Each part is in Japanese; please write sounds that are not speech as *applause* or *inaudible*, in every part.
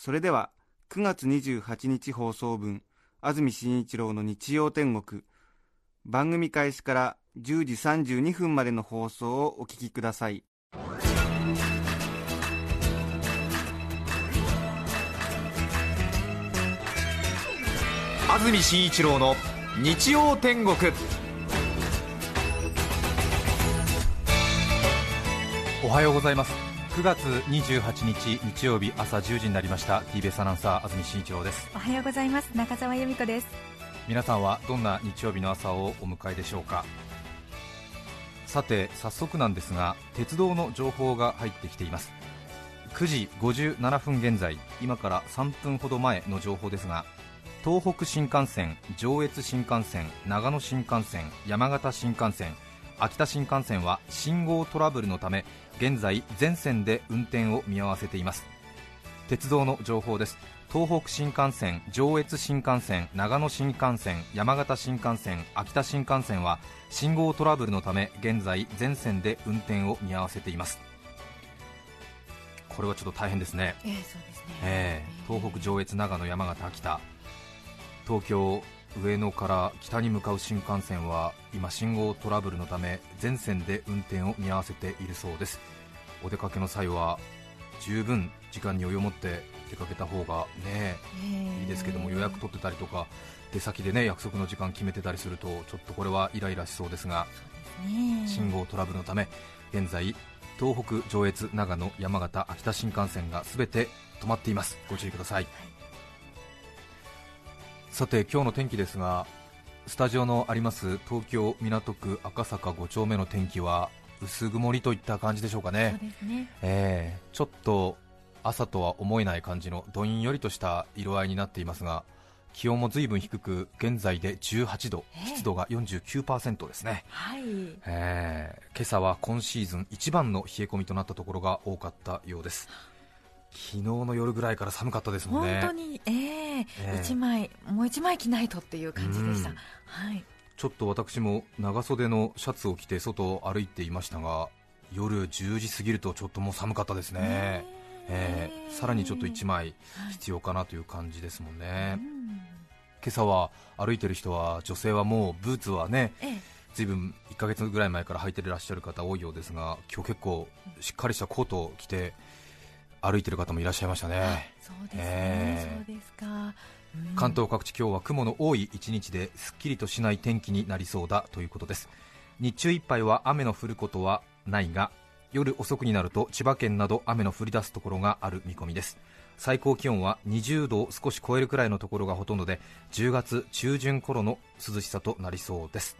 それでは9月28日放送分安住紳一郎の日曜天国番組開始から10時32分までの放送をお聞きください。安住紳一郎の日曜天国。おはようございます。9月28日日曜日朝10時になりました。TBS アナウンサー安住紳一郎です。おはようございます。中澤由美子です。皆さんはどんな日曜日の朝をお迎えでしょうか。さて早速なんですが鉄道の情報が入ってきています。9時57分現在今から3分ほど前の情報ですが東北新幹線、上越新幹線、長野新幹線、山形新幹線、秋田新幹線は信号トラブルのため現在全線で運転を見合わせています。鉄道の情報です。東北新幹線、上越新幹線、長野新幹線、山形新幹線、秋田新幹線は信号トラブルのため現在全線で運転を見合わせています。これはちょっと大変ですね、ええそうですね、えー東北、上越、長野、山形、秋田。東京、上野から北に向かう新幹線は今、信号トラブルのため全線で運転を見合わせているそうです。お出かけの際は十分時間に余裕を持って出かけた方がねいいですけども予約取ってたりとか出先でね約束の時間決めてたりするとちょっとこれはイライラしそうですが信号トラブルのため現在東北、上越、長野、山形、秋田新幹線がすべて止まっています。ご注意ください、さて今日の天気ですがスタジオのあります東京港区赤坂5丁目の天気は薄曇りといった感じでしょうかね。ね。えーちょっと朝とは思えない感じのどんよりとした色合いになっていますが気温も随分低く現在で18度ええ。湿度が49%ですね。はい。えー今朝は今シーズン一番の冷え込みとなったところが多かったようです昨日の夜ぐらいから寒かったですもん本ね当に。ええ。ええ。一枚もう一枚着ないとっていう感じでした。うん。はい。ちょっと私も長袖のシャツを着て外を歩いていましたが夜10時過ぎるとちょっともう寒かったですね、えーさらにちょっと1枚必要かなという感じですもんね、うん。今朝は歩いてる人は女性はもうブーツはねええ。ずいぶん1ヶ月ぐらい前から履いてらっしゃる方多いようですが今日結構しっかりしたコートを着て歩いてる方もいらっしゃいましたね。そうですね、ええ。そうですか、うん。関東各地今日は雲の多い一日ですっきりとしない天気になりそうだということです。日中いっぱいは雨の降ることはないが夜遅くになると千葉県など雨の降り出すところがある見込みです。最高気温は20度を少し超えるくらいのところがほとんどで10月中旬頃の涼しさとなりそうです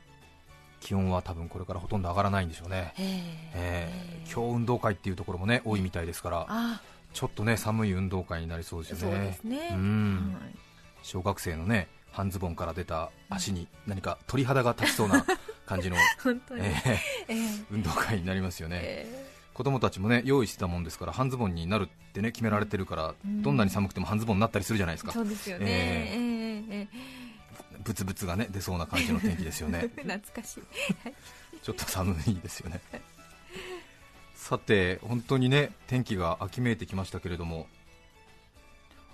気温は多分これからほとんど上がらないんでしょうね、えええー今日運動会っていうところもね多いみたいですからあ。ちょっとね寒い運動会になりそうですよね。そうですね。うん。はい。小学生のね半ズボンから出た足に何か鳥肌が立ちそうな *laughs* 感じの、えーええ運動会になりますよね、え子供たちもね用意してたもんですから半ズボンになるってね決められてるから、うん。どんなに寒くても半ズボンになったりするじゃないですか。えそうですよね、ええええブツブツがね出そうな感じの天気ですよね。え *laughs* 懐かしい。ちょっと寒いですよね。さて本当にね天気が秋めいてきましたけれども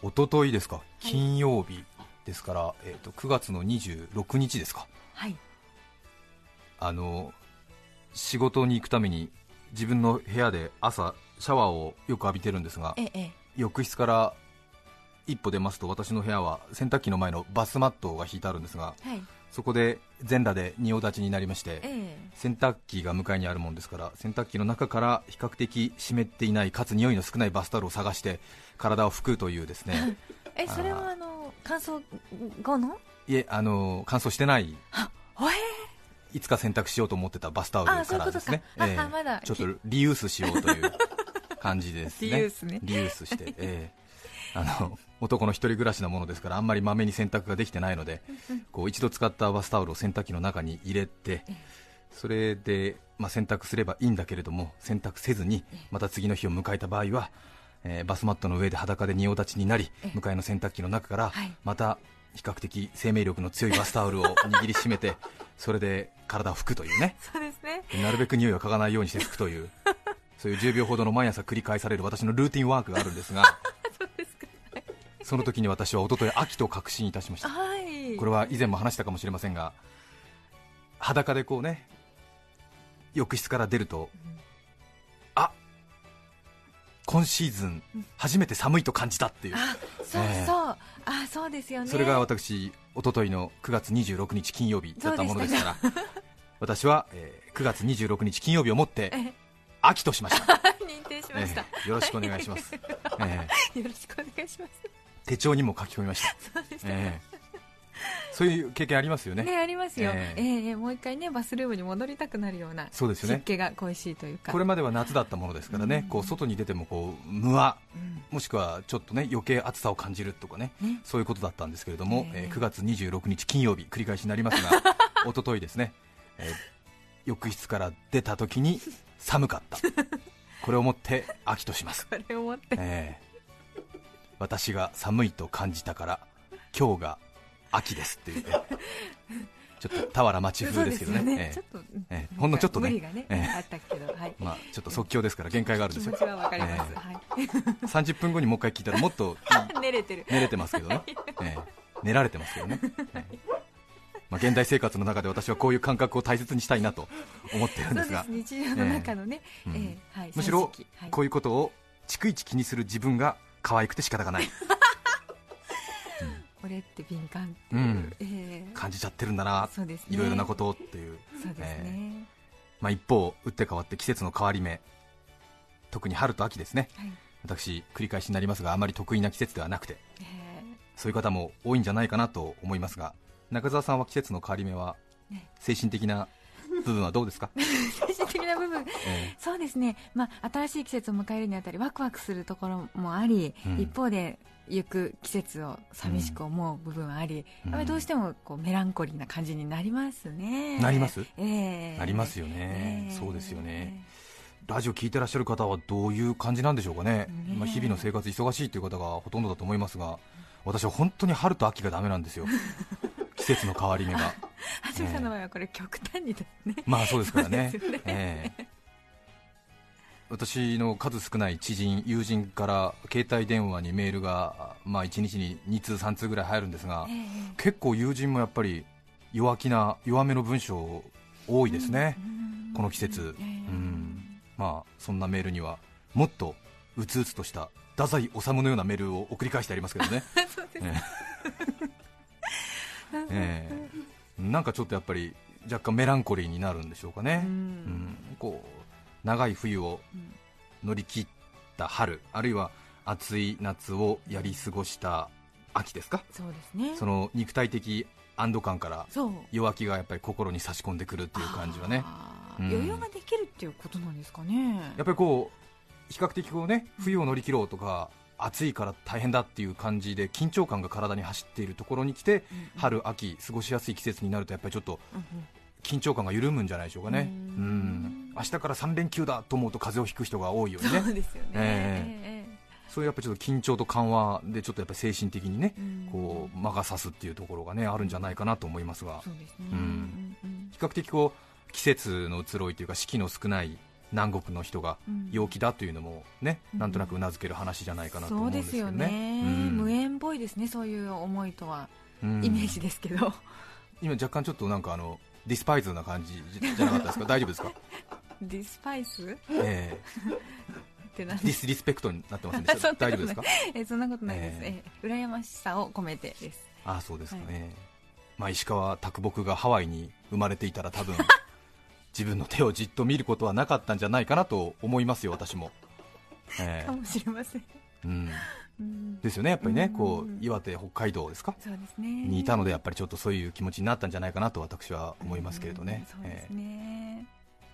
一昨日ですか金曜日ですから、えー、と9月の26日ですか。はい。あの仕事に行くために自分の部屋で朝シャワーをよく浴びてるんですがえええ。浴室から一歩出ますと私の部屋は洗濯機の前のバスマットが引いてあるんですがえはい。そこで全裸で仁王立ちになりましてえ洗濯機が向かいにあるもんですから洗濯機の中から比較的湿っていないかつ匂いの少ないバスタオルを探して体を拭くというですね。*laughs* ええそれはあの乾燥後の？いえあの乾燥してない。いつか洗濯しようと思ってたバスタオルかからですね。ちょっとリユースしようという感じですね。*laughs* リユースね。リユースして、ええ。あの男の一人暮らしなものですからあんまりまめに洗濯ができてないのでこう一度使ったバスタオルを洗濯機の中に入れてそれで、まあ、洗濯すればいいんだけれども洗濯せずにまた次の日を迎えた場合は、えーバスマットの上で裸で仁王立ちになりえ向かいの洗濯機の中からはい。また比較的生命力の強いバスタオルを *laughs* 握りしめてそれで体を拭くというね。そうですね。なるべく匂いを嗅がないようにして拭くという *laughs* そういう10秒ほどの毎朝繰り返される私のルーティンワークがあるんですがその時に私は一昨日秋と確信いたしました。はい。これは以前も話したかもしれませんが裸でこうね浴室から出ると、あ今シーズン初めて寒いと感じたっていう、あそうそう、ええ。あそうですよね。それが私一昨日の9月26日金曜日だったものですから私は、えー9月26日金曜日をもってえ秋としました、*laughs* 認定しました、えーよろしくお願いします、えーよろしくお願いします手帳にも書き込みました、そうでした。えーそういう経験ありますよね。ねありますよ、ええ。ええもう一回ねバスルームに戻りたくなるようなそうですよね。湿気が恋しいというか。これまでは夏だったものですからね、うん。こう外に出てもこうムワうん。もしくはちょっとね余計暑さを感じるとかねね。そういうことだったんですけれども、ええ。えー9月26日金曜日繰り返しになりますが一昨日ですね、えー浴室から出た時に寒かった。*laughs* これをもって秋とします、これを持ってえー私が寒いと感じたから今日が秋ですっていうね。*laughs* ちょっと俵町風ですけどね。そうえーええ。ほんのちょっとね。無理がね、ええ。あったけど、はい、まあ、ちょっと即興ですから限界があるんですよ。気はわかります、えはい。30分後にもう一回聞いたらもっと *laughs* 寝れてる。寝れてますけどね、ええ。寝られてますけどね、ええ。まあ、現代生活の中で私はこういう感覚を大切にしたいなと思ってるんですが。日常の中のね、ええ。ええ。はい、むしろこういうことを逐一気にする自分が可愛くて仕方がない。*laughs* 俺って敏感っていう、うん。ええ。感じちゃってるんだな。そうですね。いろいろなことをっていう、そうですね、まあ、一方打って変わって季節の変わり目。特に春と秋ですね。はい。私繰り返しになりますがあまり得意な季節ではなくて。ええ。そういう方も多いんじゃないかなと思いますが中澤さんは季節の変わり目はね。精神的な部分はどうですか、*laughs* 部分。えそうですね、まあ、新しい季節を迎えるにあたりワクワクするところもあり、うん。一方で行く季節を寂しく思う部分はあり、うん。やっぱりどうしてもこうメランコリーな感じになりますね。なります？ええ。なりますよね。ええ。そうですよね。ラジオ聞いてらっしゃる方はどういう感じなんでしょうかね、ねまあ、日々の生活忙しいという方がほとんどだと思いますが私は本当に春と秋がダメなんですよ。*laughs* 季節の変わり目が橋本さんの場合はこれ極端にですね、まあそうですからね。ね。ええ。私の数少ない知人、友人から携帯電話にメールが、まあ、1日に2通、3通ぐらい入るんですが、ええ。結構友人もやっぱり弱気な、弱めの文章多いですね、うんこの季節、ええ。うん。まあ、そんなメールにはもっとうつうつとした太宰治のようなメールを送り返してありますけどね。*laughs* そうですええ。ええなんかちょっとやっぱり若干メランコリーになるんでしょうかね、うん。うん。こう長い冬を乗り切った春、あるいは暑い夏をやり過ごした秋ですか、そうですね。その肉体的安堵感から弱気がやっぱり心に差し込んでくるっていう感じはね、うん。余裕ができるっていうことなんですかね。やっぱりこう比較的こうね冬を乗り切ろうとか、暑いから大変だっていう感じで緊張感が体に走っているところに来て、春、秋、過ごしやすい季節になるとやっぱりちょっと緊張感が緩むんじゃないでしょうかね、ううん。ん明日から3連休だと思うと風邪をひく人が多いよね、*laughs* そうですよね、え。えそういうやっぱちょっと緊張と緩和でちょっとやっぱり精神的にねこう魔が差すっていうところがねあるんじゃないかなと思いますが、うん。比較的こう季節の移ろいというか四季の少ない南国の人がうん。陽気だというのもね、うん。なんとなくうなずける話じゃないかなと思そううんでけどですすよね。ね。うん。無縁っぽいですねそういう思いとは、うん。イメージですけど。今若干ちょっとなんかあのディスパイズな感じじゃなかったですか？*laughs* 大丈夫ですか、ディスパイス？えーディスリスペクトになってませんでした *laughs* 大丈夫ですか？えそんなことないです、ええ。え羨ましさを込めてです。ああそうですか。ね、まあ、石川啄木がハワイに生まれていたら多分自分の手をじっと見ることはなかったんじゃないかなと思いますよ私も、えかもしれません、ーうん、うん。ですよねやっぱりねこうん。う岩手北海道ですか？そうですね。にいたのでやっぱりちょっとそういう気持ちになったんじゃないかなと私は思いますけれどね。うん、そうですえね、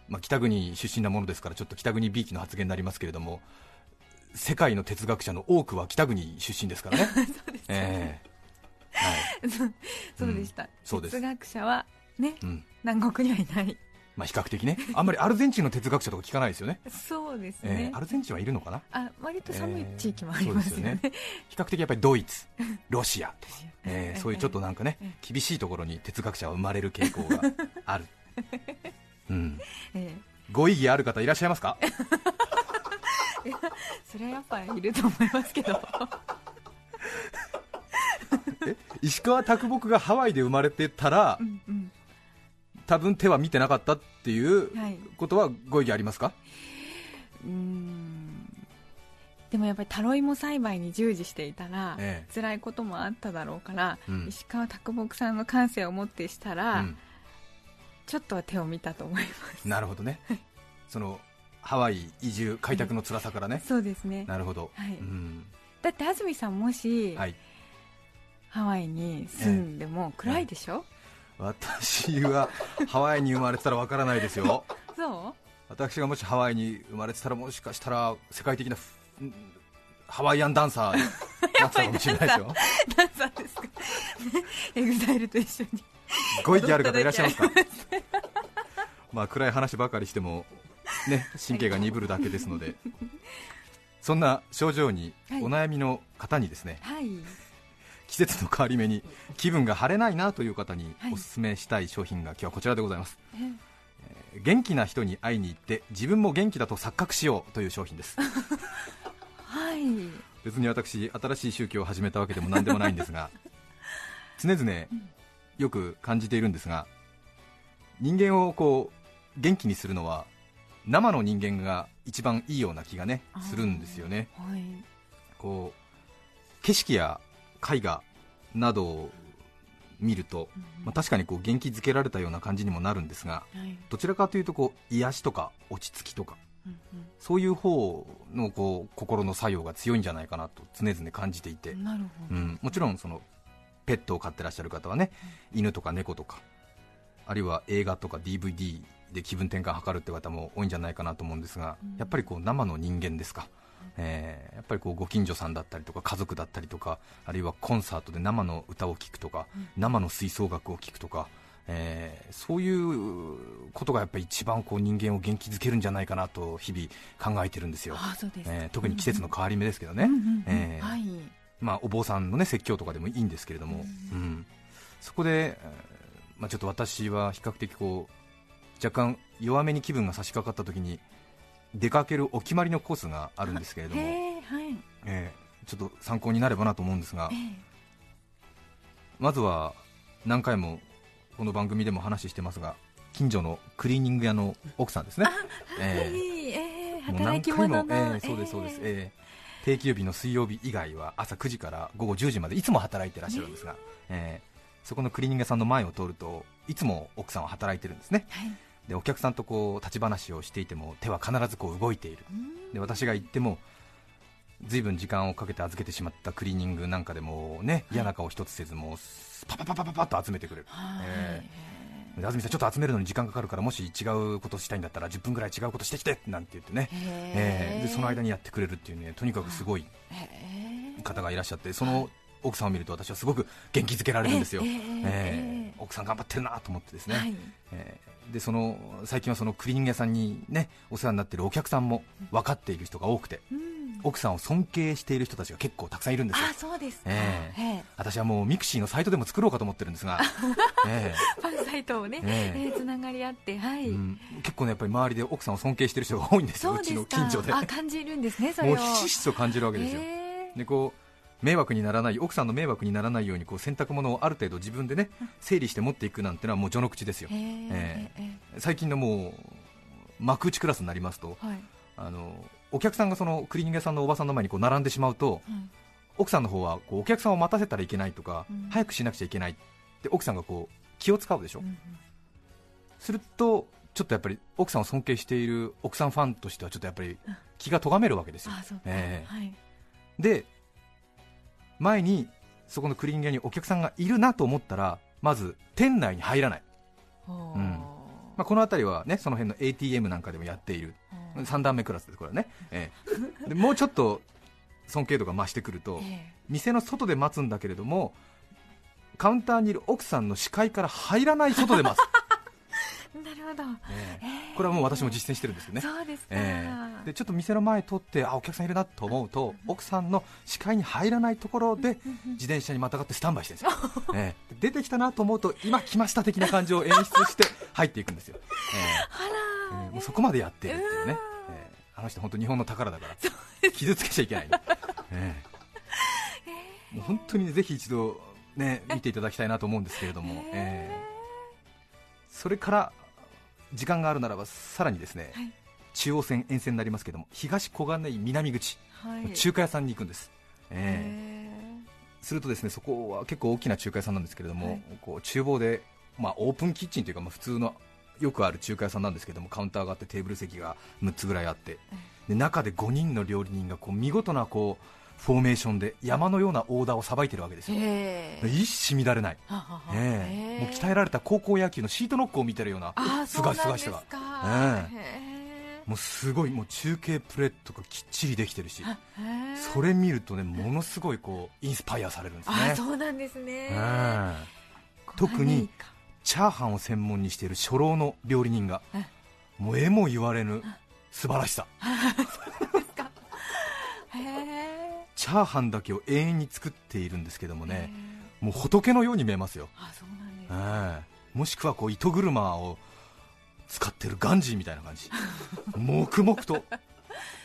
ーまあ、北国出身なものですからちょっと北国びいきの発言になりますけれども世界の哲学者の多くは北国出身ですからね。*laughs* ええ。はい。*laughs* そうでした、そうです。哲学者はねうん。南国にはいないまあ、比較的ね。あんまりアルゼンチンの哲学者とか聞かないですよね。*laughs* そうですえねー、アルゼンチンはいるのかな？あ割と寒い地域もありえーますよね,、そうです比較的やっぱりドイツ、*laughs* ロシアえええーそういうちょっとなんかねえ厳しいところに哲学者は生まれる傾向がある、*laughs* うん、えご異議ある方いらっしゃいますか？えそれはやっぱりいると思いますけど。え石川啄木がハワイで生まれてたら多分手は見てなかったっていうはい。ことはご異議ありますか？うーん。でもやっぱりタロイモ栽培に従事していたら、え辛いこともあっただろうから、うん。石川啄木さんの感性をもってしたら、うん。ちょっとは手を見たと思います。なるほどね。そのハワイ移住開拓の辛さからね、そうですね。なるほど、はい。うん。だって安住さんもし、はい、ハワイに住んでも暗いでしょ、私はハワイに生まれてたらわからないですよ。そう？私がもしハワイに生まれてたらもしかしたら世界的なハワイアンダンサーになってたかもしれないですよ。ダンサーですか？エグザイルと一緒に。ご意見ある方いらっしゃいますかまあ暗い話ばかりしてもね神経が鈍るだけですので。そんな症状にはい。お悩みの方にですね、はい季節の変わり目に気分が晴れないなという方にはい。おすすめしたい商品が今日はこちらでございます。え元気な人に会いに行って自分も元気だと錯覚しようという商品です。*laughs* はい。別に私新しい宗教を始めたわけでも何でもないんですが *laughs* 常々よく感じているんですが人間をこう元気にするのは生の人間が一番いいような気がねするんですよね。はい。こう景色や絵画などを見ると、まあ、確かにこう元気づけられたような感じにもなるんですがはい。どちらかというとこう癒しとか落ち着きとかそういう方のこう心の作用が強いんじゃないかなと常々感じていて、なるほど、うん、もちろんそのペットを飼ってらっしゃる方はね、犬とか猫とかあるいは映画とか DVD で気分転換を図るって方も多いんじゃないかなと思うんですが、うん。やっぱりこう生の人間ですか、えーやっぱりこうご近所さんだったりとか家族だったりとかあるいはコンサートで生の歌を聴くとか、うん。生の吹奏楽を聴くとか、えーそういうことがやっぱり一番こう人間を元気づけるんじゃないかなと日々考えてるんですよ、あえー特に季節の変わり目ですけどね、まあ、お坊さんの、ね、説教とかでもいいんですけれども、ううん。そこで、えーまあ、ちょっと私は比較的こう若干弱めに気分が差し掛かった時に出かけるお決まりのコースがあるんですけれども、はい。えーちょっと参考になればなと思うんですがえまずは何回もこの番組でも話してますが近所のクリーニング屋の奥さんですね。ええ。ーええもう何回も、えーそうですそうです、えー定休日の水曜日以外は朝9時から午後10時までいつも働いてらっしゃるんですが、えーそこのクリーニング屋さんの前を通るといつも奥さんは働いてるんですね。はいでお客さんとこう立ち話をしていても手は必ずこう動いている。うん。で私が行っても随分時間をかけて預けてしまったクリーニングなんかでもね嫌な顔一つせずもうパパパパパパッと集めてくれる。はい、えで安住さんちょっと集めるのに時間かかるからもし違うことしたいんだったら10分ぐらい違うことしてきてなんて言ってね。え。ーでその間にやってくれるっていうねとにかくすごい方がいらっしゃってその奥さんを見ると私はすごく元気づけられるんですよ、ええ。ええ。ー奥さん頑張ってるなと思ってですね、はい。えーでその最近はそのクリーニング屋さんにねお世話になっているお客さんも分かっている人が多くてうん。奥さんを尊敬している人たちが結構たくさんいるんですよ。あそうですか、ええ。ええ。私はもうミクシーのサイトでも作ろうかと思ってるんですが、*laughs* えファンサイトをね、ええ。ええつながり合ってはい、えうん。結構ねやっぱり周りで奥さんを尊敬している人が多いんですよちのそううですか近所で。あ感じるんですねそれを。もうひしひしと感じるわけですよ、へえ。でこう迷惑にならない奥さんの迷惑にならないようにこう洗濯物をある程度自分でね整理して持っていくなんてのはもう序の口ですよ。へええ。え最近のもう幕内クラスになりますとえはい。あのお客さんがそのクリーニング屋さんのおばさんの前にこう並んでしまうとうん。奥さんの方はこうお客さんを待たせたらいけないとか、うん。早くしなくちゃいけないって奥さんがこう気を使うでしょ、うんするとちょっとやっぱり奥さんを尊敬している奥さんファンとしてはちょっとやっぱり気が咎めるわけですよ。うか、ええ。はい。で前にそこのクリーニング屋にお客さんがいるなと思ったらまず店内に入らない、ほう。うん。まあ、この辺りはねその辺の ATM なんかでもやっている、3段目クラスですこれはね、ええ。でもうちょっと尊敬度が増してくると、え店の外で待つんだけれどもカウンターにいる奥さんの視界から入らない外で待つ、え *laughs* なるほど、ええ。ええこれはもう私も実践してるんですよね、そうですか、ええ。でちょっと店の前通ってあお客さんいるなと思うと奥さんの視界に入らないところで自転車にまたがってスタンバイしてるんですよ、*laughs* ええ。出てきたなと思うと今来ました的な感じを演出して *laughs* 入っていくんですよ、ええ。あら、ええもうそこまでやっているっていうね、ええ。あの人本当日本の宝だから *laughs* 傷つけちゃいけない、ええ。もう本当にねぜひ一度ね見ていただきたいなと思うんですけれども、ええ。それから時間があるならばさらにですね、はい。中央線沿線になりますけども東小金井南口、はい。中華屋さんに行くんです、ええ。え。するとですねそこは結構大きな中華屋さんなんですけれども、はい。こう厨房で、まあ、オープンキッチンというか、まあ、普通のよくある中華屋さんなんですけどもカウンターがあってテーブル席が6つぐらいあってで中で5人の料理人がこう見事なこうフォーメーションで山のようなオーダーをさばいてるわけですよ、ええ。一糸乱れない、え。ええ。もう鍛えられた高校野球のシートノックを見てるようなあすがすがしさがえ。え。もうすごいもう中継プレートがきっちりできてるし。えええ。それ見るとねものすごいこうインスパイアされるんですね。あそうなんですね、え。え特にチャーハンを専門にしている初老の料理人がえ。もう絵も言われぬ素晴らしさ。へえチャーハンだけを永遠に作っているんですけどもねえ。もう仏のように見えますよ、あそうなんです。ええ。もしくはこう糸車を使ってるガンジーみたいな感じ。*laughs* 黙々と。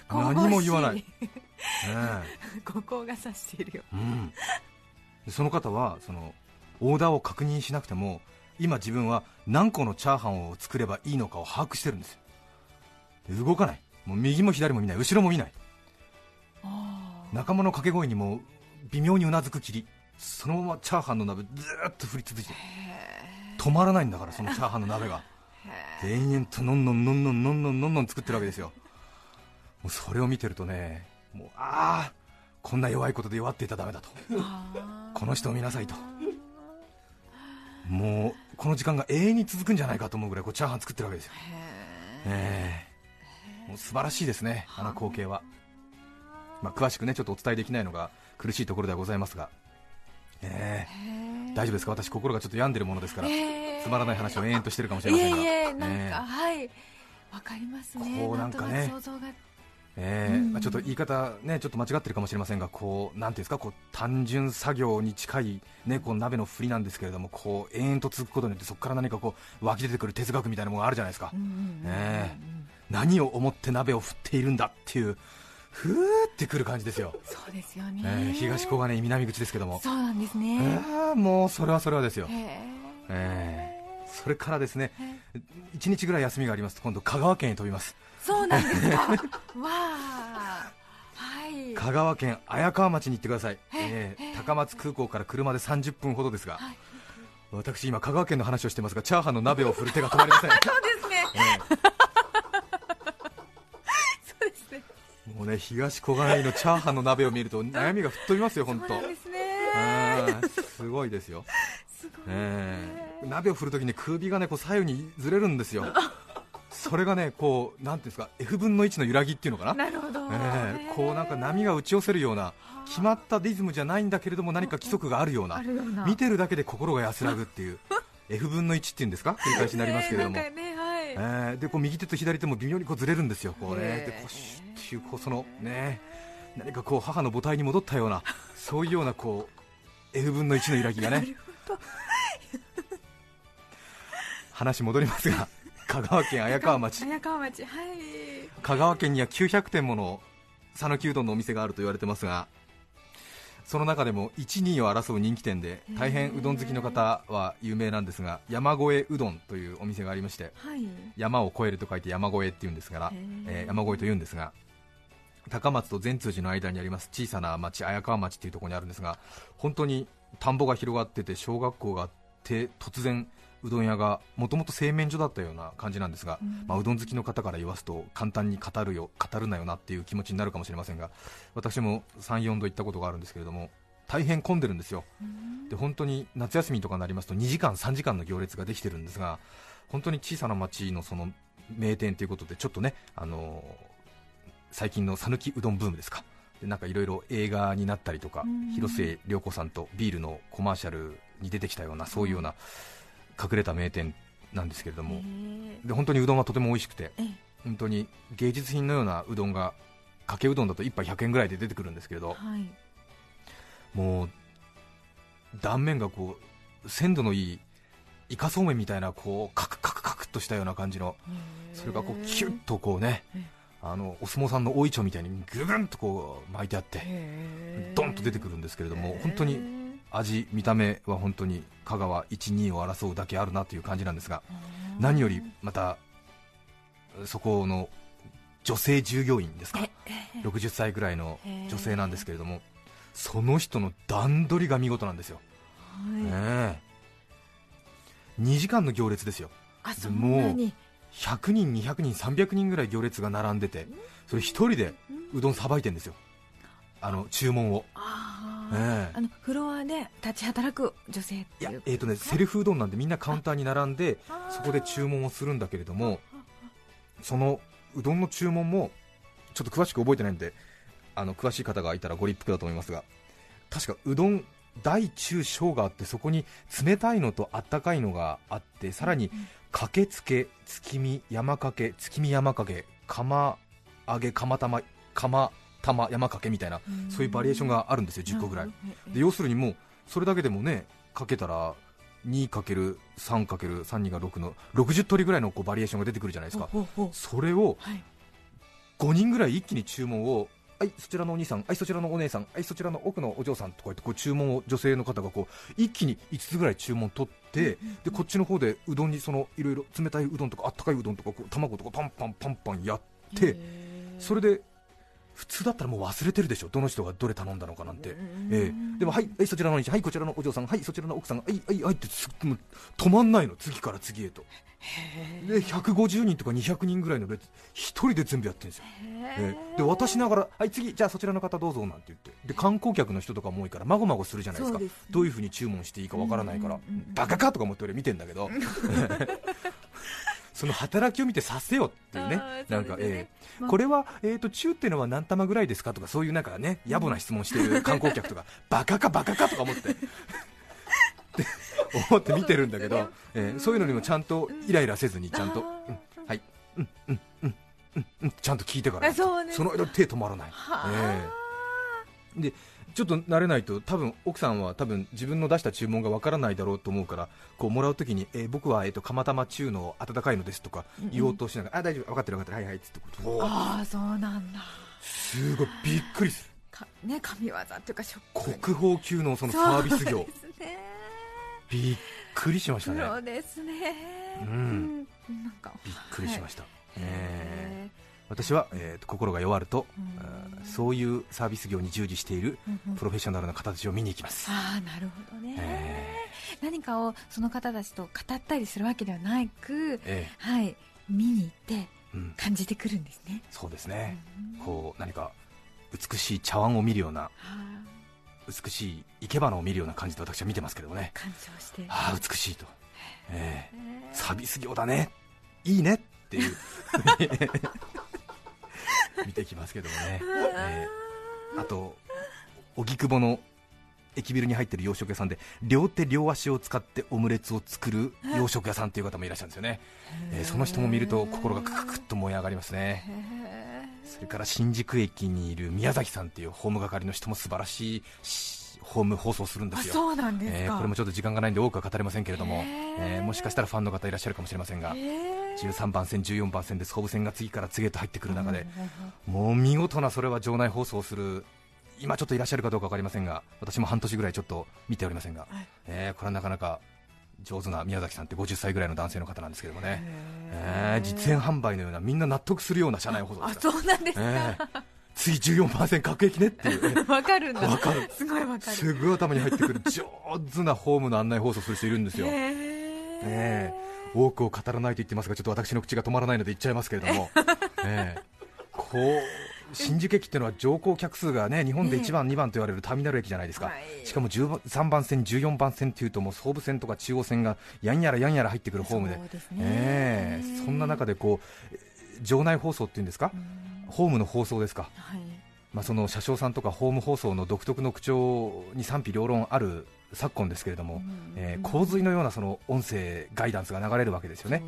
何も言わない、ええ。五光が指しているよ。うん、でその方はそのオーダーを確認しなくても今自分は何個のチャーハンを作ればいいのかを把握してるんですよ。で動かない。もう右も左も見ない。後ろも見ない。あ仲間の掛け声にも微妙にうなずくきりそのままチャーハンの鍋ずーっと振り続いてる止まらないんだからそのチャーハンの鍋が。で延々とのんのんのんのんのんのんのんのん作ってるわけですよもうそれを見てるとねもうああこんな弱いことで弱っていたらダメだとあこの人を見なさいともうこの時間が永遠に続くんじゃないかと思うぐらいこうチャーハン作ってるわけですよ、ええもう素晴らしいですね、あの光景は、まあ、詳しくねちょっとお伝えできないのが苦しいところではございますが、ええ大丈夫ですか、私、心がちょっと病んでるものですから、つまらない話を延々としてるかもしれませんが、いえいえなんか、ええはい。わかりますね。こうなんかね。まあ、ちょっと言い方、ね、ちょっと間違ってるかもしれませんが、こうなんていうんですか？こう単純作業に近い、ね、こう鍋の振りなんですけれども、こう延々と続くことによって、そこから何かこう湧き出てくる哲学みたいなものがあるじゃないですか、何を思って鍋を振っているんだっていう、ふーってくる感じですよ、そうですよね、ええ東小金井南口ですけども、そうなんですね、ええもうそれはそれはですよ、へえええそれからですねへ1日ぐらい休みがありますと、今度、香川県に飛びます。そうなんですか。*laughs* わあはい。香川県綾川町に行ってください、ええー高松空港から車で30分ほどですが、はい。私、今、香川県の話をしてますが、チャーハンの鍋を振る手が止まりません、*laughs* そうですね。そうもうね東小金井のチャーハンの鍋を見ると悩みが吹っ飛びますよ、*laughs* 本当、すごいですよ、すごいえー鍋を振るときに首がねこう左右にずれるんですよ、それがねこうなんていうんですか F 分の1の揺らぎっていうのかな、なるほど、えーこうなんか波が打ち寄せるような、決まったリズムじゃないんだけれども、何か規則があるような見てるだけで心が安らぐっていう。F 分の1っていうんですか？繰り返しになりますけれども、*laughs* ねえーでこう右手と左手も微妙にこうずれるんですよ、こうね。でこうシュッっていうこうそのね何かこう母の母体に戻ったようなそういうようなこう F 分の1の揺らぎがね。*laughs* *laughs* 話戻りますが香川県綾川町。綾川町はい。香川県には900店もの讃岐うどんのお店があると言われてますがその中でも1、2位を争う人気店で大変うどん好きの方は有名なんですが山越えうどんというお店がありましてはい。山を越えると書いて山越えっていうんですからえー山越えというんですが高松と善通寺の間にあります小さな町綾川町っていうところにあるんですが本当に田んぼが広がってて小学校があって突然うどん屋がもともと製麺所だったような感じなんですが、うん。まあ、うどん好きの方から言わすと簡単に語るよ語るなよなっていう気持ちになるかもしれませんが私も3、4度行ったことがあるんですけれども大変混んでるんですよ。で本当に夏休みとかになりますと2時間、3時間の行列ができてるんですが本当に小さな町のその名店ということでちょっとね、あの最近の讃岐うどんブームですか。でなんかいろいろ映画になったりとか、うん。広末涼子さんとビールのコマーシャルに出てきたようなそういうような隠れた名店なんですけれども、で本当にうどんはとても美味しくて。ええ。本当に芸術品のようなうどんがかけうどんだと1杯100円ぐらいで出てくるんですけれど。はい。もう断面がこう鮮度のいいイカそうめんみたいなこうカクカクカクっとしたような感じのそれがこうキュッとこうねええ。あのお相撲さんの大いちょうみたいにぐぐんとこう巻いてあってドンと出てくるんですけれども本当に味見た目は本当に香川12を争うだけあるなという感じなんですが何よりまたそこの女性従業員ですか？60歳ぐらいの女性なんですけれどもその人の段取りが見事なんですよ、ねえ。2時間の行列ですよ。あそんなに？100人、200人、300人ぐらい行列が並んでてそれ一人でうどんさばいてんですよ。あの注文を、あのフロアで立ち働く女性っていう、いやえーとね、セルフうどんなんでみんなカウンターに並んでそこで注文をするんだけれどもそのうどんの注文もちょっと詳しく覚えてないんであの詳しい方がいたらご立腹だと思いますが確かうどん大中小があってそこに冷たいのとあったかいのがあってさらにかけつけ月見山かけ月見山かけ釜揚げ釜玉釜玉山かけみたいなそういうバリエーションがあるんですよ10個ぐらい。で要するにもうそれだけでもねかけたら 2×3×32 が6の60通りぐらいのこうバリエーションが出てくるじゃないですか。それをはい。5人ぐらい一気に注文をはいそちらのお兄さんはいそちらのお姉さんはいそちらの奥のお嬢さんとか言ってこう注文を女性の方がこう一気に5つぐらい注文取ってでこっちの方でうどんにそのいろいろ冷たいうどんとかあったかいうどんとかこう卵とかパンパンパンパンやってそれで普通だったらもう忘れてるでしょ。どの人がどれ頼んだのかなんて。うんええ、でもはい、はい、そちらのはいこちらのお嬢さん。はいそちらの奥さんはいはいはいって止まんないの。次から次へと。で150人とか200人ぐらいの列一人で全部やってるんですよ、え。えで渡しながらはい次じゃあそちらの方どうぞなんて言って。で観光客の人とかも多いからまごまごするじゃないですか。そうです。ねどういうふうに注文していいかわからないから、バカかとか思って俺見てんだけど *laughs* その働きを見てさせよっていうね。なんか、ええ。まあ。これは、えー、と中っていうのは何玉ぐらいですかとかそういうなんかね野暮な質問してる観光客とか *laughs* バカかバカかとか思って。*laughs* 思って見てるんだけど、えーそういうのにもちゃんとイライラせずにちゃんと、はい。うんうんうんうんうん。ちゃんと聞いてから。あその間手止まらない、え。でちょっと慣れないと多分奥さんは多分自分の出した注文がわからないだろうと思うからこうもらうときに、えー僕は、えー、と釜玉中の温かいのですとか言おうとしながら、あ大丈夫分かってる分かってるはいはいってこうああそうなんだ。すごいびっくりする。かね神業っていうか国宝級のそのサービス業。びっくりしましたプねロですね。うん。うん。なんかびっくりしました、えへー私は、えーと心が弱ると、うそういうサービス業に従事しているーうんうん。プロフェッショナルな方たちを見に行きます、ああなるほどね、え何かをその方たちと語ったりするわけではなく、えはい、見に行ってーうん、感じてくるんですね。そうですね、うん。こう何か美しい茶碗を見るようなはあ美しい生け花を見るような感じで私は見てますけどもね。して。ああ美しいと、えー。サービス業だね。いいねっていう *laughs* *laughs* 見てきますけどもね、えーあと荻窪の駅ビルに入ってる洋食屋さんで両手両足を使ってオムレツを作る洋食屋さんという方もいらっしゃるんですよね、えーその人も見ると心がクククッと燃え上がりますね。へそれから新宿駅にいる宮崎さんっていうホーム係の人も素晴らしいしホーム放送するんですよ。そうなんですか。えーこれもちょっと時間がないんで多くは語れませんけれども、えーもしかしたらファンの方いらっしゃるかもしれませんが、へー。13番線、14番線で総武線が次から次へと入ってくる中で、うんもう見事なそれは場内放送をする、今ちょっといらっしゃるかどうか分かりませんが、私も半年ぐらいちょっと見ておりませんが、はい。えーこれはなかなか上手な宮崎さんって50歳ぐらいの男性の方なんですけどもね、えー実演販売のような、みんな納得するような車内放送であした。そうなんです。ー次14番線各駅ねっていう、*laughs* わかるんだ。わかる。すごいわかる。すぐ頭に入ってくる。上手なホームの案内放送する人いるんですよ。へー。え。多くを語らないと言ってますがちょっと私の口が止まらないので言っちゃいますけれども、え *laughs* え。こう新宿駅っていうのは乗降客数がね日本で1番、2番と言われるターミナル駅じゃないですか、はい。しかも13番線、14番線というともう総武線とか中央線がやんやらやんやら入ってくるホームで。そね。ええ。そんな中でこうえ場内放送っていうんですか、ホームの放送ですか、はい。まあ、その車掌さんとかホーム放送の独特の口調に賛否両論ある昨今ですけれども、えー洪水のようなその音声ガイダンスが流れるわけですよね。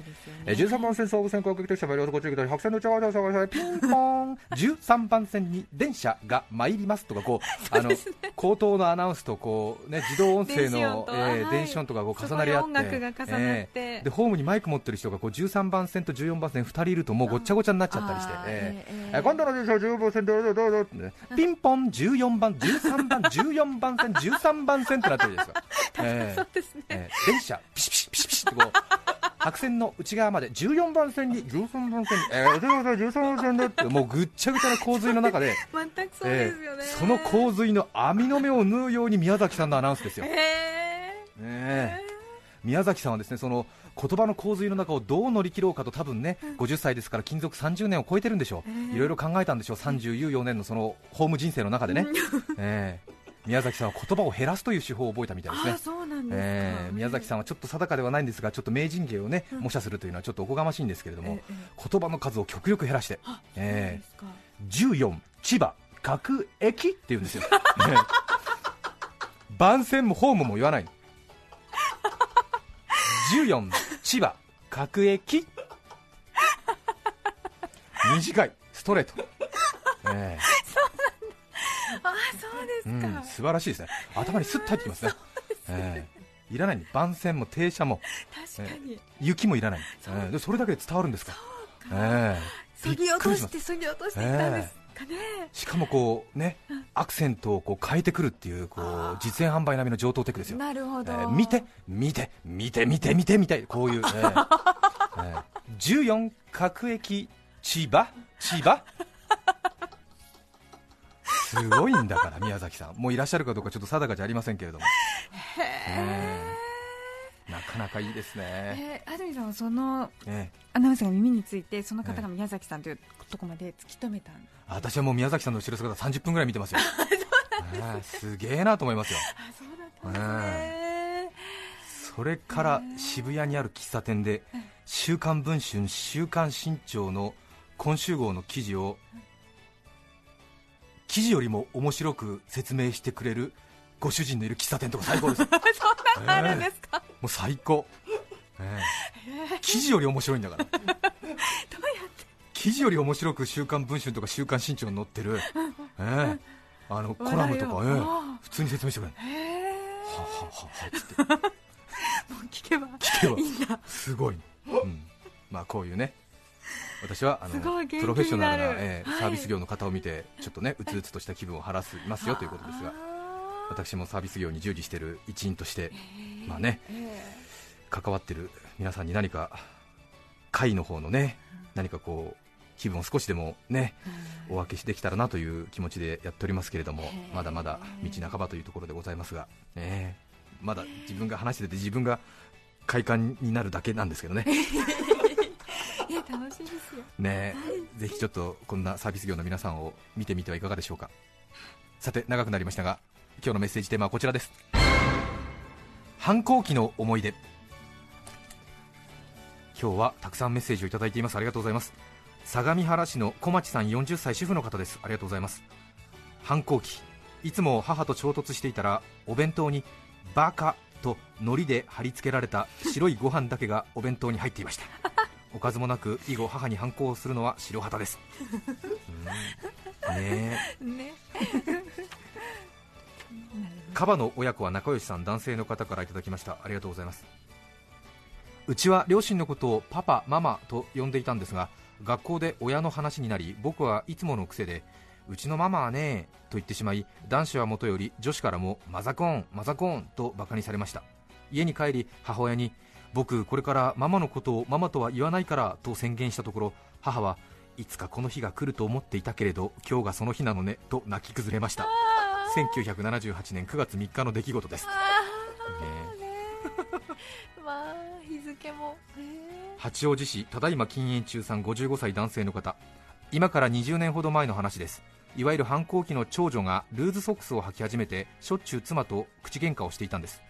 えー13番線総武線高速鉄車両こっち来白線の内側でピンポーン13番線に電車が参りますとかこうあの口頭のアナウンスとこうね自動音声電子音のとはいえー電子音とかこう重なり合ってそこに音楽が重なって。えーでホームにマイク持ってる人がこう13番線と14番線2人いるともうごっちゃごちゃになっちゃったりして。えー。えーえー。今度の電車は15番線どうぞどうぞってねピンポン14番13番14番線13番線ってなってるです *laughs* か、えーそうですね。えー電車ピシピシピシピシってこう *laughs* 白線の内側まで14番線に13番線にえー、13番線でってもうぐっちゃぐちゃな洪水の中で全くそうですよね、えーその洪水の網の目を縫うように宮崎さんのアナウンスですよ、へねえ。宮崎さんはですねその言葉の洪水の中をどう乗り切ろうかと多分ね50歳ですから勤続30年を超えてるんでしょう、いろいろ考えたんでしょう。34年のそのホーム人生の中でね、ええ宮崎さんは言葉を減らすという手法を覚えたみたいですね。あーそうなんですか、えー宮崎さんはちょっと定かではないんですがちょっと名人芸をね模写するというのはちょっとおこがましいんですけれどもええ言葉の数を極力減らして、あえー14千葉各駅って言うんですよ、え *laughs* ー番線もホームも言わないの。14千葉各駅。*laughs* 短い。ストレート、えあそうですーか、うん、素晴らしいですね。頭にスッと入ってきますね、えーいらないの番線も停車も。確かに、雪もいらない、そうえーでそれだけで伝わるんですか。ええ。そぎ落としてそぎ落としていったんですかね、しかもこうねアクセントをこう変えてくるっていうこう実演販売並みの上等テクですよ、なるほど、えー見て見て見て見て見てみたいこういう、えーえー14各駅千葉？千葉？すごいんだから宮崎さん。もういらっしゃるかどうかちょっと定かじゃありませんけれども。えー。なかなかいいですね、えー、安住さんはそのえアナウンスが耳についてその方が宮崎さんというところまで突き止めた。私はもう宮崎さんの後ろ姿30分ぐらい見てますよ。*laughs* えーすげえなと思いますよ。あそうだったんですね、それから渋谷にある喫茶店で「週刊文春」「週刊新潮」の今週号の記事を記事よりも面白く説明してくれるご主人のいる喫茶店とか最高です。も *laughs* そんなのあるんですか、う最高、ええ。記事より面白いんだから。*laughs* どうやって？記事より面白く「週刊文春」とか「週刊新潮」に載ってる、ええ。あのコラムとか、ええ。話題をあ。普通に説明してくれ。るへえ。ははははつって。*laughs* もう聞けば聞けば。いいんだ。すごい、うん、まあこういうね私はあのプロフェッショナルな、えーはいサービス業の方を見てちょっとねうつうつとした気分を晴らしますよということですがあ私もサービス業に従事している一員としてまあねー。え関わってる皆さんに何か会の方のね何かこう気分を少しでもねーお分けできたらなという気持ちでやっておりますけれどもまだまだ道半ばというところでございますが、ね、まだ自分が話してて自分が快感になるだけなんですけどね *laughs* 楽しいですよ。ねぜひちょっとこんなサービス業の皆さんを見てみてはいかがでしょうか。さて長くなりましたが今日のメッセージテーマはこちらです。反抗期の思い出。今日はたくさんメッセージをいただいています。ありがとうございます。相模原市の小町さん40歳主婦の方です。ありがとうございます。反抗期。いつも母と衝突していたらお弁当にバカと海苔で貼り付けられた白いご飯だけがお弁当に入っていましたおかずもなく以後母に反抗するのは白旗です、*laughs* うん。ねえ。ね。*laughs* カバの親子は仲良しさん男性の方からいただきました。ありがとうございます。うちは両親のことをパパママと呼んでいたんですが学校で親の話になり僕はいつもの癖でうちのママはねと言ってしまい男子はもとより女子からもマザコーンマザコーンとバカにされました。家に帰り母親に僕これからママのことをママとは言わないからと宣言したところ母はいつかこの日が来ると思っていたけれど今日がその日なのねと泣き崩れました。1978年9月3日の出来事です、ね。まあ日付も。へ八王子市ただいま禁煙中さん55歳男性の方。今から20年ほど前の話です。いわゆる反抗期の長女がルーズソックスを履き始めてしょっちゅう妻と口喧嘩をしていたんです、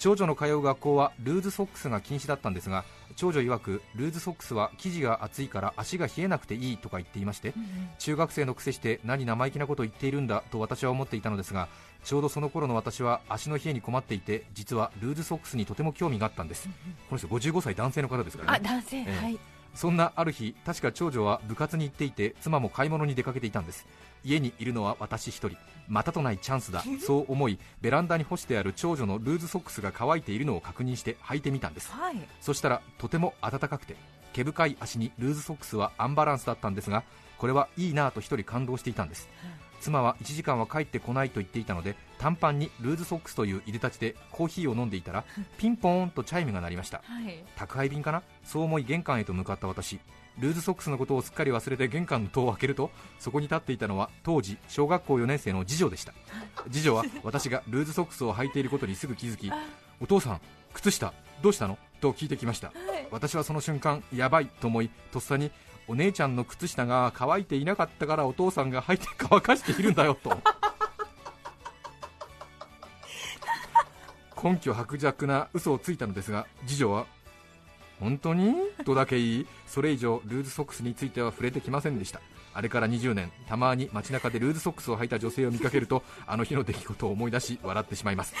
長女の通う学校はルーズソックスが禁止だったんですが長女曰くルーズソックスは生地が厚いから足が冷えなくていいとか言っていまして、中学生のくせして何生意気なことを言っているんだと私は思っていたのですがちょうどその頃の私は足の冷えに困っていて実はルーズソックスにとても興味があったんです、この人55歳男性の方ですからね。あ男性、え。はいそんなある日、確か長女は部活に行っていて妻も買い物に出かけていたんです。家にいるのは私一人。またとないチャンスだ。*laughs* そう思いベランダに干してある長女のルーズソックスが乾いているのを確認して履いてみたんです。はい。そしたらとても暖かくて毛深い足にルーズソックスはアンバランスだったんですがこれはいいなぁと一人感動していたんです妻は1時間は帰ってこないと言っていたので短パンにルーズソックスといういでたちでコーヒーを飲んでいたら *laughs* ピンポーンとチャイムが鳴りました。はい。宅配便かな？そう思い玄関へと向かった私。ルーズソックスのことをすっかり忘れて玄関の戸を開けるとそこに立っていたのは当時小学校4年生の次女でした。*laughs* 次女は私がルーズソックスを履いていることにすぐ気づきお父さん靴下どうしたの？と聞いてきました。私はその瞬間やばいと思いとっさにお姉ちゃんの靴下が乾いていなかったからお父さんが履いて乾かしているんだよと。*laughs* 根拠薄弱な嘘をついたのですが次女は本当にとだけ言いそれ以上ルーズソックスについては触れてきませんでした。あれから20年たまに街中でルーズソックスを履いた女性を見かけるとあの日の出来事を思い出し笑ってしまいます。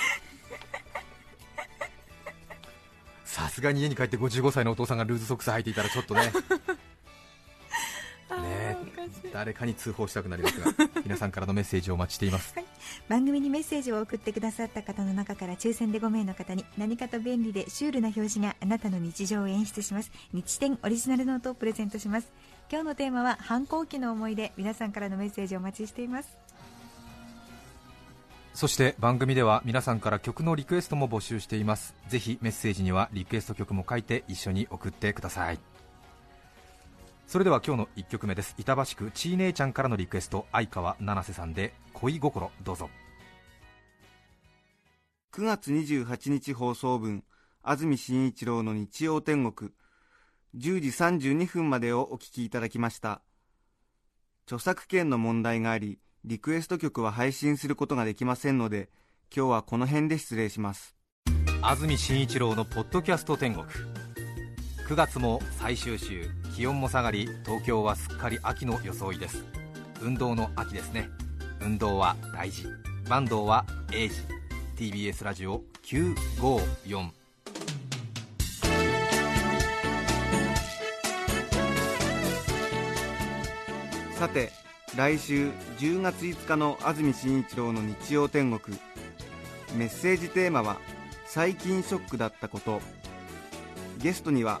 さすがに家に帰って55歳のお父さんがルーズソックス履いていたらちょっとねね誰かに通報したくなりますが *laughs* 皆さんからのメッセージをお待ちしています。番組にメッセージを送ってくださった方の中から抽選で5名の方に何かと便利でシュールな表示があなたの日常を演出します。日展オリジナルノートをプレゼントします。今日のテーマは反抗期の思い出。皆さんからのメッセージをお待ちしています。そして番組では皆さんから曲のリクエストも募集しています。ぜひメッセージにはリクエスト曲も書いて一緒に送ってくださいそれでは今日の1曲目です。板橋区ちー姉ちゃんからのリクエスト相川七瀬さんで恋心。どうぞ。9月28日放送分安住紳一郎の日曜天国。10時32分までをお聞きいただきました。著作権の問題がありリクエスト曲は配信することができませんので今日はこの辺で失礼します。安住紳一郎のポッドキャスト天国。9月も最終週気温も下がり東京はすっかり秋の装いです。運動の秋ですね。運動は大事。坂東は英治 TBS ラジオ954さて来週10月5日の安住紳一郎の日曜天国。メッセージテーマは「最近ショックだったこと」ゲストには